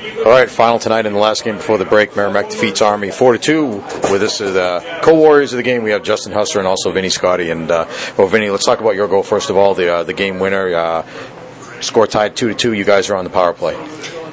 All right, final tonight in the last game before the break. Merrimack defeats Army four to two. With us the co-warriors of the game. We have Justin Husser and also Vinny Scotty. And uh, well, Vinny, let's talk about your goal first of all. The uh, the game winner. Uh, score tied two to two. You guys are on the power play.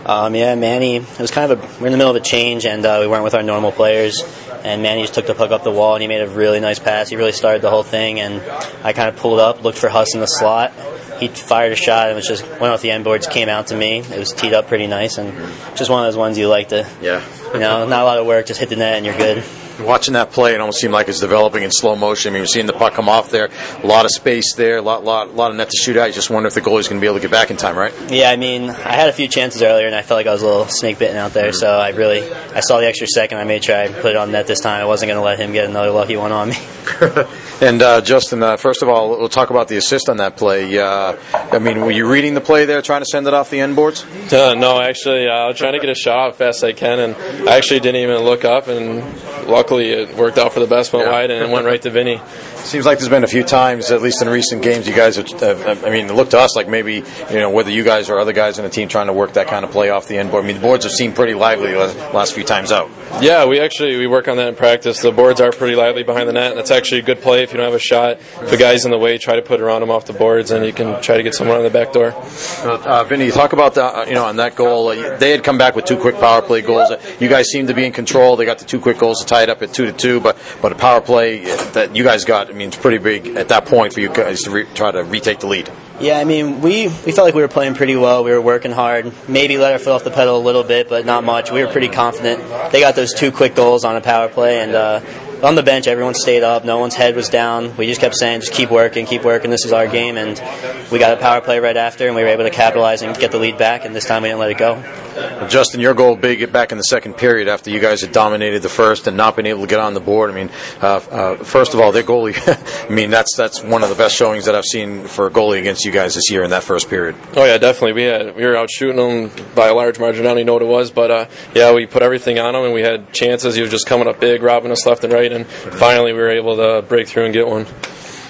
Um, yeah, Manny. It was kind of a we're in the middle of a change, and uh, we weren't with our normal players. And Manny just took the puck up the wall, and he made a really nice pass. He really started the whole thing, and I kind of pulled up, looked for Huss in the slot. He fired a shot, and it was just went off the end boards, came out to me. It was teed up pretty nice, and just one of those ones you like to, Yeah. you know, not a lot of work, just hit the net, and you're good. Watching that play, it almost seemed like it's developing in slow motion. I mean, we're seeing the puck come off there, a lot of space there, a lot, lot, lot of net to shoot at. You just wonder if the goalie's going to be able to get back in time, right? Yeah, I mean, I had a few chances earlier, and I felt like I was a little snake bitten out there. So I really, I saw the extra second. I made sure I put it on net this time. I wasn't going to let him get another lucky one on me. And uh, Justin, uh, first of all, we'll talk about the assist on that play. Uh, I mean, were you reading the play there, trying to send it off the end boards? Uh, no, actually, uh, I was trying to get a shot out fast as I can, and I actually didn't even look up. And luckily, it worked out for the best. Went Yeah. wide, and it went right to Vinny. Seems like there's been a few times, at least in recent games, you guys have, have I mean, it looked to us like maybe, you know, whether you guys or other guys in the team trying to work that kind of play off the end board. I mean, the boards have seemed pretty lively the last, last few times out. Yeah, we actually we work on that in practice. The boards are pretty lively behind the net, and it's actually a good play if you don't have a shot. If a guy's in the way, try to put around him off the boards, and you can try to get someone on the back door. Uh, Vinny, talk about the, uh, you know, on that goal. Uh, they had come back with two quick power play goals. Uh, You guys seemed to be in control. They got the two quick goals to tie it up at two to two, but but a power play that you guys got, I mean, it's pretty big at that point for you guys to re- try to retake the lead. Yeah, I mean, we, we felt like we were playing pretty well. We were working hard. Maybe let our foot off the pedal a little bit, but not much. We were pretty confident. They got those two quick goals on a power play, and uh, on the bench, everyone stayed up. No one's head was down. We just kept saying, just keep working, keep working. This is our game, and we got a power play right after, and we were able to capitalize and get the lead back. And this time, we didn't let it go. Justin, your goal big back in the second period after you guys had dominated the first and not been able to get on the board. I mean, uh, uh, first of all, their goalie. I mean, that's that's one of the best showings that I've seen for a goalie against you guys this year in that first period. Oh yeah, definitely. We had we were out shooting them by a large margin. I don't even know what it was, but uh, yeah, we put everything on him, and we had chances. He was just coming up big, robbing us left and right, and finally we were able to break through and get one.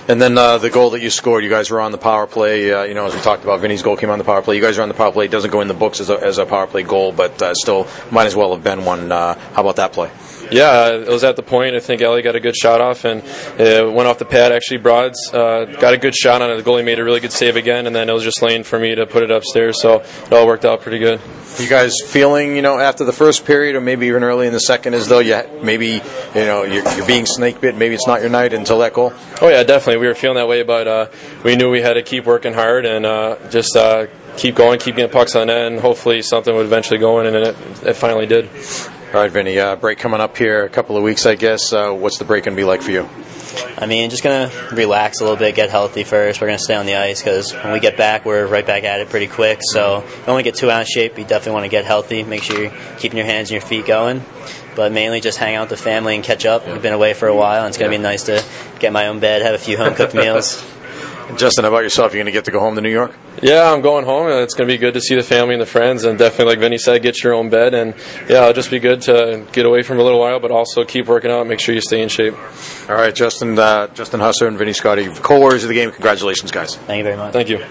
And then uh, the goal that you scored, you guys were on the power play. Uh, you know, as we talked about, Vinny's goal came on the power play. You guys are on the power play. It doesn't go in the books as a, as a power play goal, but uh, still might as well have been one. Uh, how about that play? Yeah, it was at the point. I think Ellie got a good shot off and it went off the pad. Actually, Broads uh, got a good shot on it. The goalie made a really good save again, and then it was just lane for me to put it upstairs. So it all worked out pretty good. You guys feeling, you know, after the first period, or maybe even early in the second, as though you maybe, you know, you're, you're being snake bit. Maybe it's not your night until that goal. Oh yeah, definitely. We were feeling that way, but uh, we knew we had to keep working hard and uh, just uh, keep going, keep getting pucks on net, and hopefully something would eventually go in, and it, it finally did. All right, Vinny. Uh, break coming up here, a couple of weeks, I guess. Uh, what's the break going to be like for you? I mean, just gonna relax a little bit, get healthy first. We're gonna stay on the ice because when we get back, we're right back at it pretty quick. So don't want to get too out of shape. You definitely want to get healthy. Make sure you're keeping your hands and your feet going. But mainly just hang out with the family and catch up. We've been away for a while, and it's gonna be nice to get my own bed, have a few home cooked meals. Justin, how about yourself? You're going to get to go home to New York? Yeah, I'm going home, and it's going to be good to see the family and the friends, and definitely, like Vinny said, get your own bed, and yeah, it'll just be good to get away from a little while, but also keep working out, make sure you stay in shape. All right, Justin, uh, Justin Husser and Vinny Scotty, co-warriors of the game. Congratulations, guys. Thank you very much. Thank you.